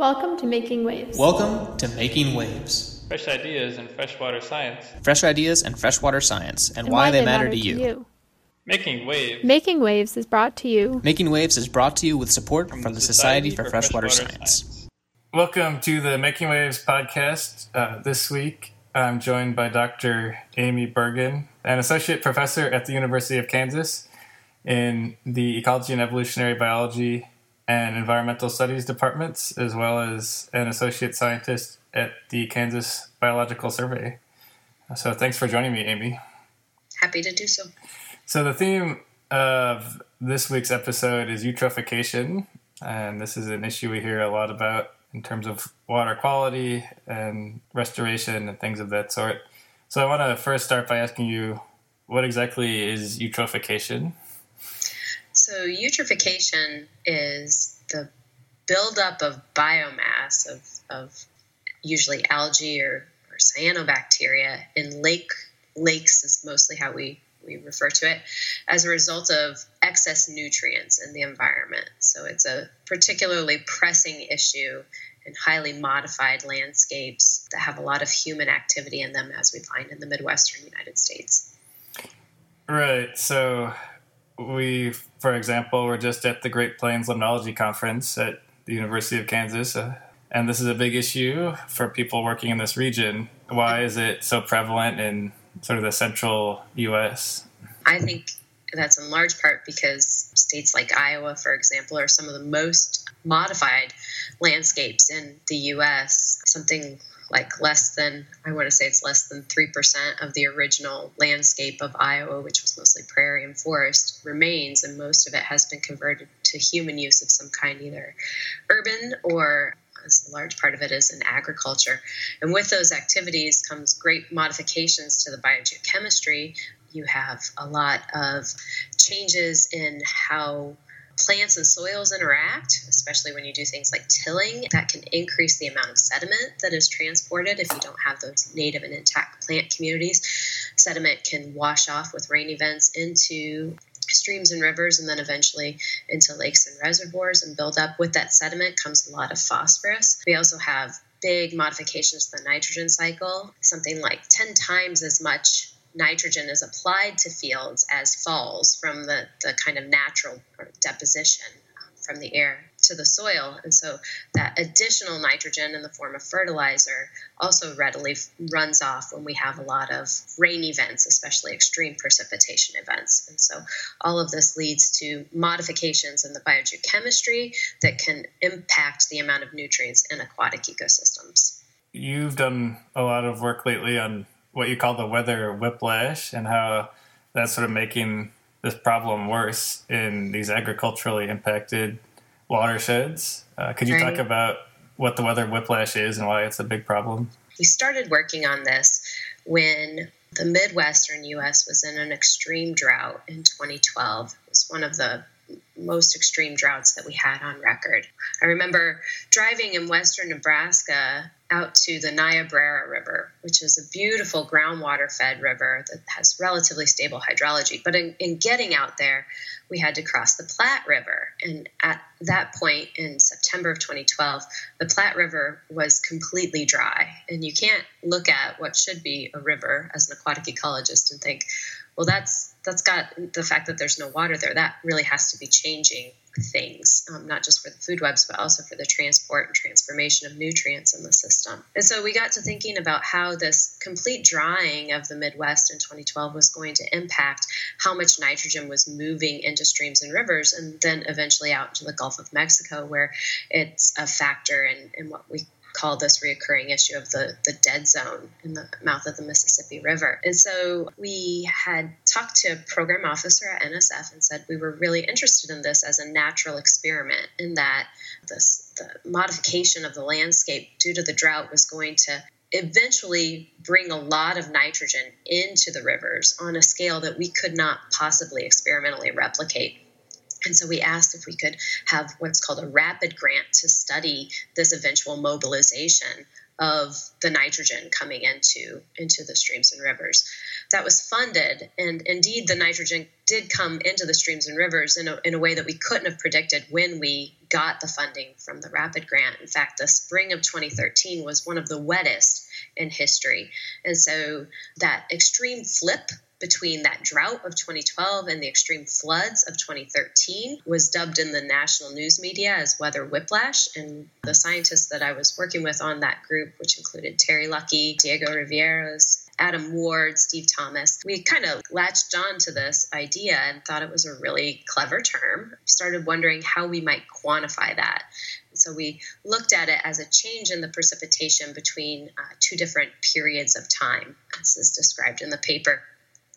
Welcome to Making Waves. Welcome to Making Waves. Fresh ideas and freshwater science. Fresh ideas and freshwater science and, why, they, matter, to you. Making Waves. Making Waves is brought to you. Making Waves is brought to you with support from, the Society for Freshwater Science. Welcome to the Making Waves podcast. Uh, this week, I'm joined by Dr. Amy Burgin, an associate professor at the University of Kansas in the Ecology and Evolutionary Biology and Environmental Studies departments, as well as an associate scientist at the Kansas Biological Survey. So, thanks for joining me, Amy. Happy to do so. So, the theme of this week's episode is eutrophication, and this is an issue we hear a lot about in terms of water quality and restoration and things of that sort. So, I want to first start by asking you what exactly is eutrophication? So, eutrophication is the buildup of biomass of, of usually algae or, or cyanobacteria in lake lakes is mostly how we, we refer to it as a result of excess nutrients in the environment. So it's a particularly pressing issue in highly modified landscapes that have a lot of human activity in them, as we find in the Midwestern United States. Right. So we, for example, were just at the Great Plains Limnology Conference at the University of Kansas, uh, and this is a big issue for people working in this region. Why is it so prevalent in sort of the central U.S.? I think that's in large part because states like Iowa, for example, are some of the most modified landscapes in the U.S. Something like less than, I want to say it's less than 3% of the original landscape of Iowa, which was mostly prairie and forest, remains, and most of it has been converted to human use of some kind, either urban or as a large part of it is in agriculture. And with those activities comes great modifications to the biogeochemistry. You have a lot of changes in how plants and soils interact, especially when you do things like tilling, that can increase the amount of sediment that is transported if you don't have those native and intact plant communities. Sediment can wash off with rain events into streams and rivers and then eventually into lakes and reservoirs and build up. With that sediment comes a lot of phosphorus. We also have big modifications to the nitrogen cycle, something like 10 times as much nitrogen is applied to fields as falls from the, the kind of natural deposition um, from the air to the soil. And so that additional nitrogen in the form of fertilizer also readily runs off when we have a lot of rain events, especially extreme precipitation events. And so all of this leads to modifications in the biogeochemistry that can impact the amount of nutrients in aquatic ecosystems. You've done a lot of work lately on what you call the weather whiplash and how that's sort of making this problem worse in these agriculturally impacted watersheds. Uh, could you right. talk about what the weather whiplash is and why it's a big problem? We started working on this when the Midwestern U.S. was in an extreme drought in 2012. It was one of the most extreme droughts that we had on record. I remember driving in western Nebraska out to the Niobrara River, which is a beautiful groundwater fed river that has relatively stable hydrology. But in, in, getting out there, we had to cross the Platte River. And at that point in September of 2012, the Platte River was completely dry. And you can't look at what should be a river as an aquatic ecologist and think, well, that's that's got the fact that there's no water there. That really has to be changing things, um, not just for the food webs, but also for the transport and transformation of nutrients in the system. And so we got to thinking about how this complete drying of the Midwest in 2012 was going to impact how much nitrogen was moving into streams and rivers, and then eventually out into the Gulf of Mexico, where it's a factor in, in what we call this reoccurring issue of the, the dead zone in the mouth of the Mississippi River. And so we had talked to a program officer at NSF and said we were really interested in this as a natural experiment, in that this the modification of the landscape due to the drought was going to eventually bring a lot of nitrogen into the rivers on a scale that we could not possibly experimentally replicate and so we asked if we could have what's called a rapid grant to study this eventual mobilization of the nitrogen coming into into the streams and rivers. That was funded, and indeed the nitrogen did come into the streams and rivers in a, in a way that we couldn't have predicted when we got the funding from the rapid grant in fact the spring of 2013 was one of the wettest in history and so that extreme flip between that drought of 2012 and the extreme floods of 2013 was dubbed in the national news media as weather whiplash. And the scientists that I was working with on that group, which included Terry Loecke, Diego Riveros, Adam Ward, Steve Thomas, we kind of latched on to this idea and thought it was a really clever term. Started wondering how we might quantify that. So we looked at it as a change in the precipitation between uh, two different periods of time, as is described in the paper.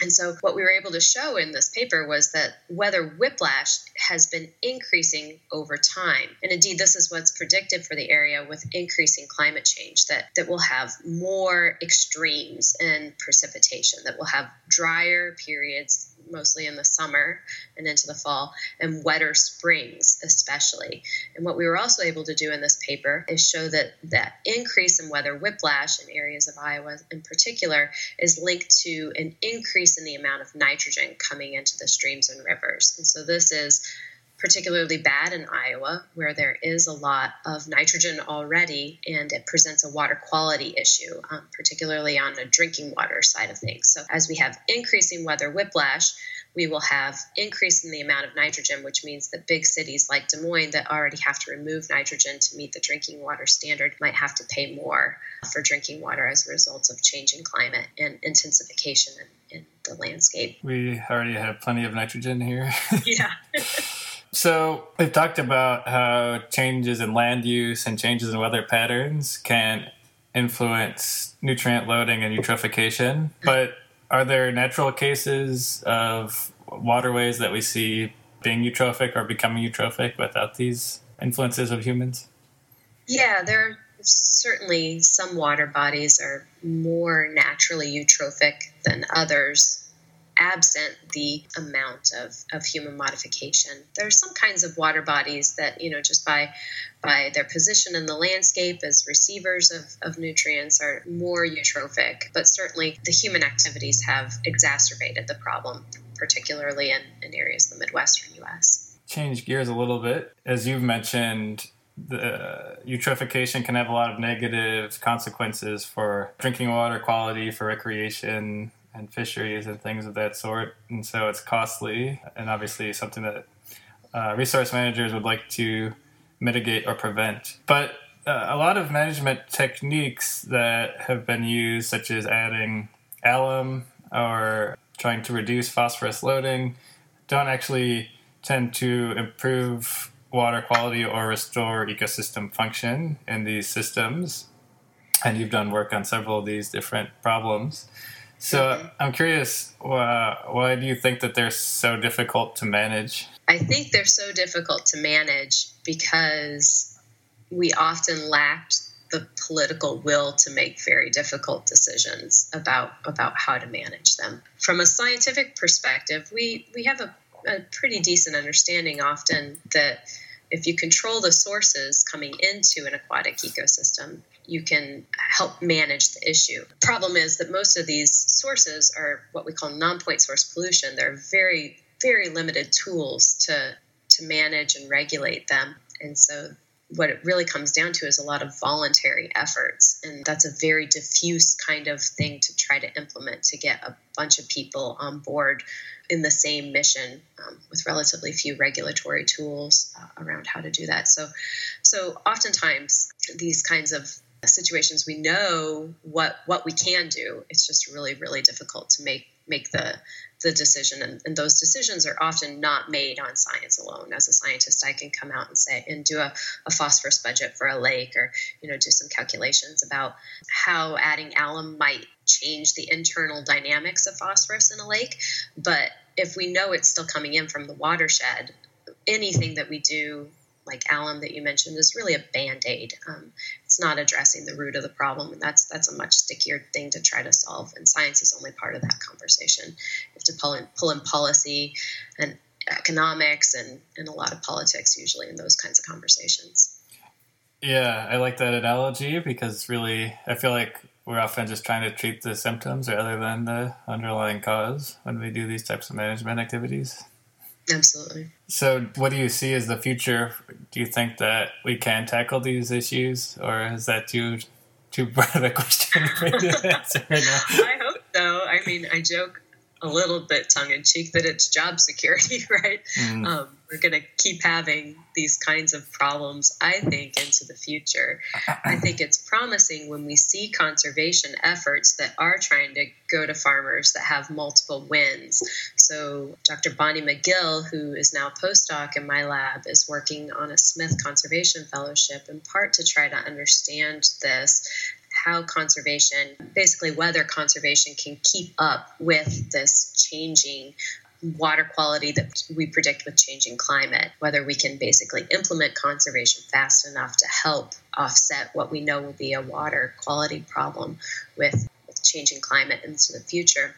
And so, what we were able to show in this paper was that weather whiplash has been increasing over time. And indeed, this is what's predicted for the area with increasing climate change that, that will have more extremes in precipitation, that we'll have drier periods mostly in the summer and into the fall, and wetter springs, especially. And what we were also able to do in this paper is show that that increase in weather whiplash in areas of Iowa in particular is linked to an increase in the amount of nitrogen coming into the streams and rivers. And so this is particularly bad in Iowa, where there is a lot of nitrogen already, and it presents a water quality issue, um, particularly on the drinking water side of things. So, as we have increasing weather whiplash, we will have increase in the amount of nitrogen, which means that big cities like Des Moines that already have to remove nitrogen to meet the drinking water standard might have to pay more for drinking water as a result of changing climate and intensification in, in the landscape. We already have plenty of nitrogen here. yeah. So we've talked about how changes in land use and changes in weather patterns can influence nutrient loading and eutrophication. But are there natural cases of waterways that we see being eutrophic or becoming eutrophic without these influences of humans? Yeah, there are certainly some water bodies are more naturally eutrophic than others absent the amount of, of human modification. There are some kinds of water bodies that, you know, just by by their position in the landscape as receivers of, of nutrients are more eutrophic, but certainly the human activities have exacerbated the problem, particularly in, in areas of the Midwestern US. Change gears a little bit. As you've mentioned, the eutrophication can have a lot of negative consequences for drinking water quality, for recreation, and fisheries and things of that sort. And so it's costly and obviously something that uh, resource managers would like to mitigate or prevent. But uh, a lot of management techniques that have been used, such as adding alum or trying to reduce phosphorus loading, don't actually tend to improve water quality or restore ecosystem function in these systems. And you've done work on several of these different problems. So I'm curious, uh, why do you think that they're so difficult to manage? I think they're so difficult to manage because we often lacked the political will to make very difficult decisions about about how to manage them. From a scientific perspective, we we have a, a pretty decent understanding often that if you control the sources coming into an aquatic ecosystem, you can help manage the issue. Problem is that most of these sources are what we call non-point source pollution. They're very, very limited tools to to manage and regulate them. And so what it really comes down to is a lot of voluntary efforts. And that's a very diffuse kind of thing to try to implement to get a bunch of people on board in the same mission um, with relatively few regulatory tools uh, around how to do that. So, so oftentimes these kinds of situations we know what what we can do. It's just really really difficult to make make the the decision and, and, those decisions are often not made on science alone. As a scientist i can come out and say and do a, a phosphorus budget for a lake or you know do some calculations about how adding alum might change the internal dynamics of phosphorus in a lake. But if we know it's still coming in from the watershed anything that we do like alum that you mentioned is really a band-aid. Um, it's not addressing the root of the problem and that's that's a much stickier thing to try to solve and science is only part of that conversation. You have to pull in, pull in policy and economics and, and a lot of politics usually in those kinds of conversations. Yeah i like that analogy because really i feel like we're often just trying to treat the symptoms rather than the underlying cause when we do these types of management activities Absolutely. So, what do you see as the future? Do you think that we can tackle these issues, or is that too too broad of a question for you to answer right now? I hope so. I mean, I joke a little bit tongue in cheek that it's job security, right? Mm. Um, we're going to keep having these kinds of problems, I think, into the future. I think it's promising when we see conservation efforts that are trying to go to farmers that have multiple wins. So, Dr. Bonnie McGill, who is now postdoc in my lab, is working on a Smith Conservation Fellowship in part to try to understand this how conservation, basically whether conservation can keep up with this changing water quality that we predict with changing climate, whether we can basically implement conservation fast enough to help offset what we know will be a water quality problem with, changing climate into the future.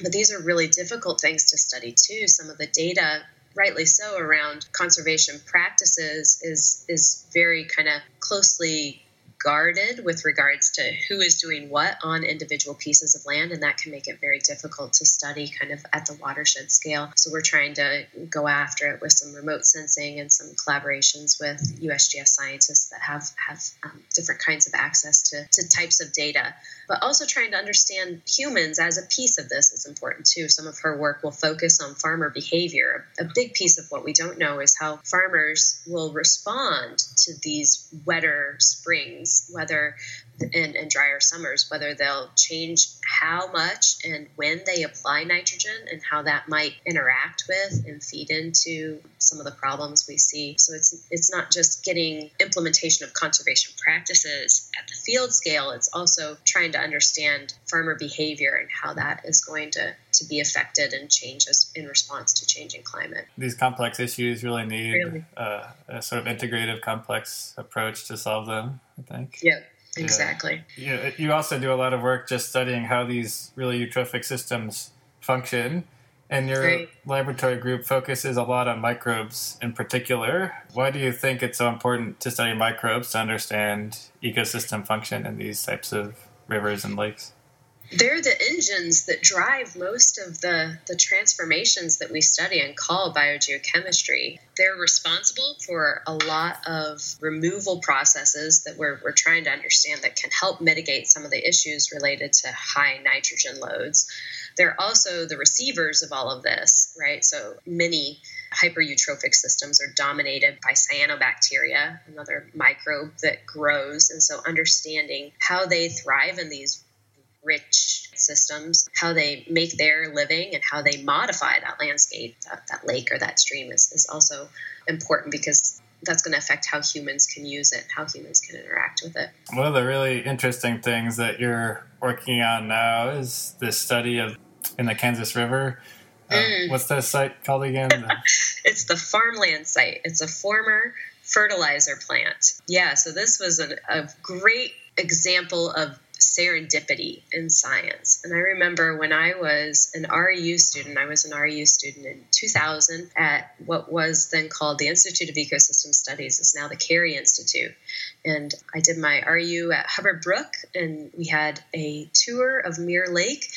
But these are really difficult things to study too. Some of the data rightly so around conservation practices is is very kind of closely guarded with regards to who is doing what on individual pieces of land, and that can make it very difficult to study kind of at the watershed scale. So we're trying to go after it with some remote sensing and some collaborations with USGS scientists that have have um, different kinds of access to, to types of data. But also trying to understand humans as a piece of this is important too. Some of her work will focus on farmer behavior. A big piece of what we don't know is how farmers will respond to these wetter springs whether and, and drier summers, whether they'll change how much and when they apply nitrogen and how that might interact with and feed into some of the problems we see. So it's it's not just getting implementation of conservation practices at the field scale, it's also trying to understand farmer behavior and how that is going to to be affected and change as, in response to changing climate. These complex issues really need really. Uh, a sort of integrative, complex approach to solve them. I think. Yeah. Exactly. Yeah. You also do a lot of work just studying how these really eutrophic systems function. And your right. laboratory group focuses a lot on microbes in particular. Why do you think it's so important to study microbes to understand ecosystem function in these types of rivers and lakes? they're the engines that drive most of the, the transformations that we study and call biogeochemistry. They're responsible for a lot of removal processes that we're, we're trying to understand that can help mitigate some of the issues related to high nitrogen loads. They're also the receivers of all of this, right? So many hypereutrophic systems are dominated by cyanobacteria, another microbe that grows. And so understanding how they thrive in these rich systems, how they make their living and how they modify that landscape, that, that lake or that stream is, is also important because that's going to affect how humans can use it, how humans can interact with it. One of the really interesting things that you're working on now is this study of in the Kansas River. Uh, mm. What's that site called again? it's the farmland site. It's a former fertilizer plant. Yeah, so this was an, a great example of serendipity in science. And I remember when I was an REU student, I was an REU student in 2000 at what was then called the Institute of Ecosystem Studies, It's now the Cary Institute. And I did my REU at Hubbard Brook, and we had a tour of Mirror Lake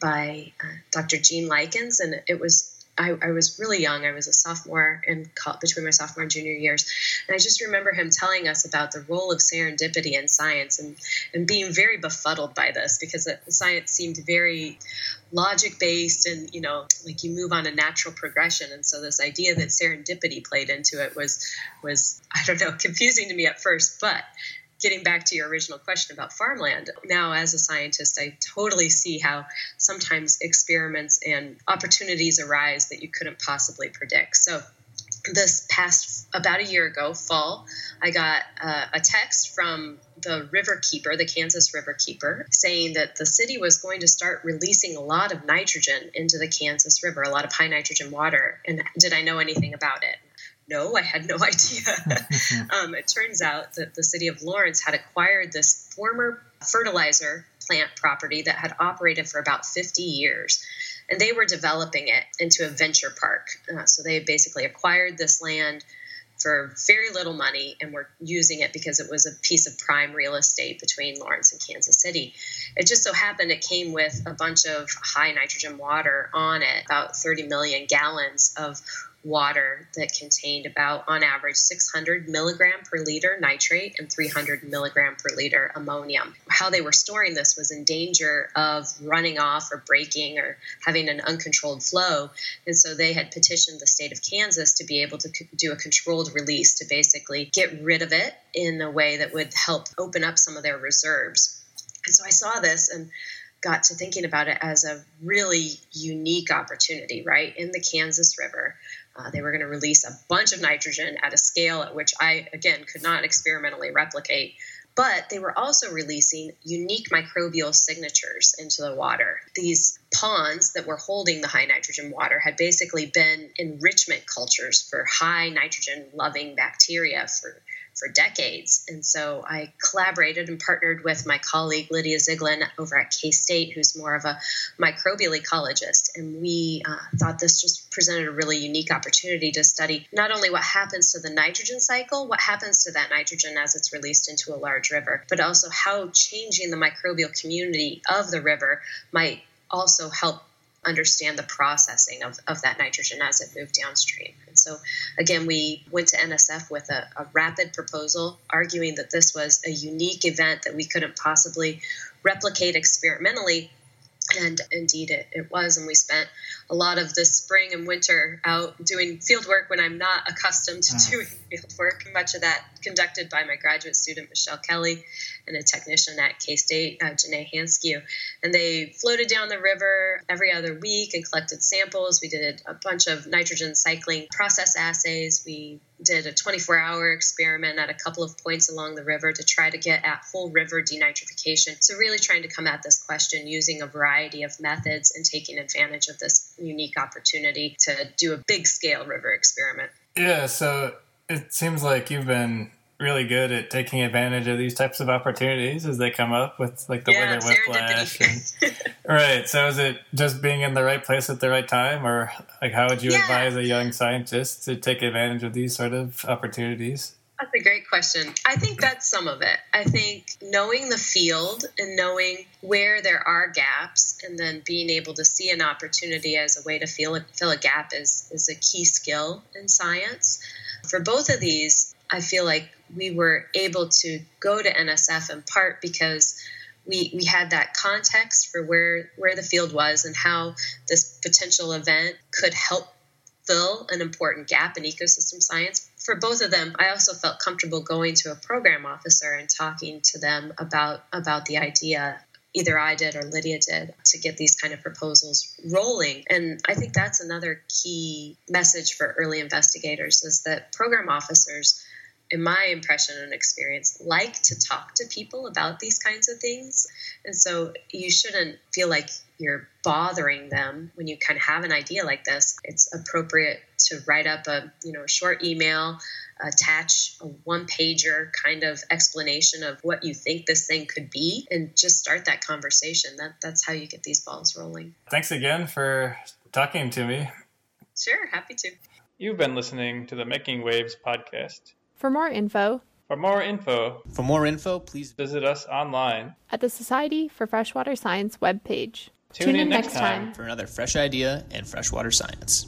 by uh, Dr. Gene Likens, and it was I, I, was really young. I was a sophomore in between my sophomore and junior years, and I just remember him telling us about the role of serendipity in science and and being very befuddled by this because science seemed very logic based and you know like you move on a natural progression and so this idea that serendipity played into it was was i don't know confusing to me at first but getting back to your original question about farmland, now as a scientist, I totally see how sometimes experiments and opportunities arise that you couldn't possibly predict. So, this past about a year ago, fall, I got uh, a text from the river keeper, the Kansas river keeper, saying that the city was going to start releasing a lot of nitrogen into the Kansas River, a lot of high nitrogen water. And did I know anything about it? No, I had no idea. um, it turns out that the city of Lawrence had acquired this former fertilizer plant property that had operated for about 50 years. And they were developing it into a venture park. Uh, so they basically acquired this land for very little money and were using it because it was a piece of prime real estate between Lawrence and Kansas City. It just so happened it came with a bunch of high nitrogen water on it, about 30 million gallons of water that contained about, on average, 600 milligram per liter nitrate and 300 milligram per liter ammonium. How they were storing this was in danger of running off or breaking or having an uncontrolled flow. And so they had petitioned the state of Kansas to be able to do a controlled release to basically get rid of it in a way that would help open up some of their reserves. And so I saw this and got to thinking about it as a really unique opportunity, right? In the Kansas River, uh, they were going to release a bunch of nitrogen at a scale at which I, again, could not experimentally replicate. But they were also releasing unique microbial signatures into the water. These ponds that were holding the high nitrogen water had basically been enrichment cultures for high nitrogen loving bacteria for for decades. And so I collaborated and partnered with my colleague Lydia Zeglin over at K State, who's more of a microbial ecologist. And we uh, thought this just presented a really unique opportunity to study not only what happens to the nitrogen cycle, what happens to that nitrogen as it's released into a large river, but also how changing the microbial community of the river might also help understand the processing of, of that nitrogen as it moved downstream. And so, again, we went to NSF with a, a rapid proposal arguing that this was a unique event that we couldn't possibly replicate experimentally and indeed it, it was and we spent a lot of the spring and winter out doing field work when i'm not accustomed to mm. doing field work. Much of that conducted by my graduate student michelle kelly and a technician at k-state uh, janae hanskew. And they floated down the river every other week and collected samples. We did a bunch of nitrogen cycling process assays. We did a 24 hour experiment at a couple of points along the river to try to get at whole river denitrification. So, really trying to come at this question using a variety of methods and taking advantage of this unique opportunity to do a big scale river experiment. Yeah, so it seems like you've been really good at taking advantage of these types of opportunities as they come up with like the yeah, weather whiplash and, right so is it just being in the right place at the right time or like how would you yeah. advise a young scientist to take advantage of these sort of opportunities that's a great question. I think that's some of it. I think knowing the field and knowing where there are gaps and then being able to see an opportunity as a way to fill a, fill a gap is, is a key skill in science. For both of these, I feel like we were able to go to NSF in part because we, we had that context for where, where the field was and how this potential event could help fill an important gap in ecosystem science. For both of them, I also felt comfortable going to a program officer and talking to them about about the idea either I did or Lydia did to get these kind of proposals rolling. And I think that's another key message for early investigators is that program officers in my impression and experience, like to talk to people about these kinds of things. And so you shouldn't feel like you're bothering them when you kind of have an idea like this. It's appropriate to write up a, you know, a short email, attach a one pager kind of explanation of what you think this thing could be and just start that conversation. That that's how you get these balls rolling. Thanks again for talking to me. Sure, happy to. You've been listening to the Making Waves podcast. For more info, for more info, for more info, please visit us online at the Society for Freshwater Science webpage. Tune, Tune in, in next time. time for another fresh idea in freshwater science.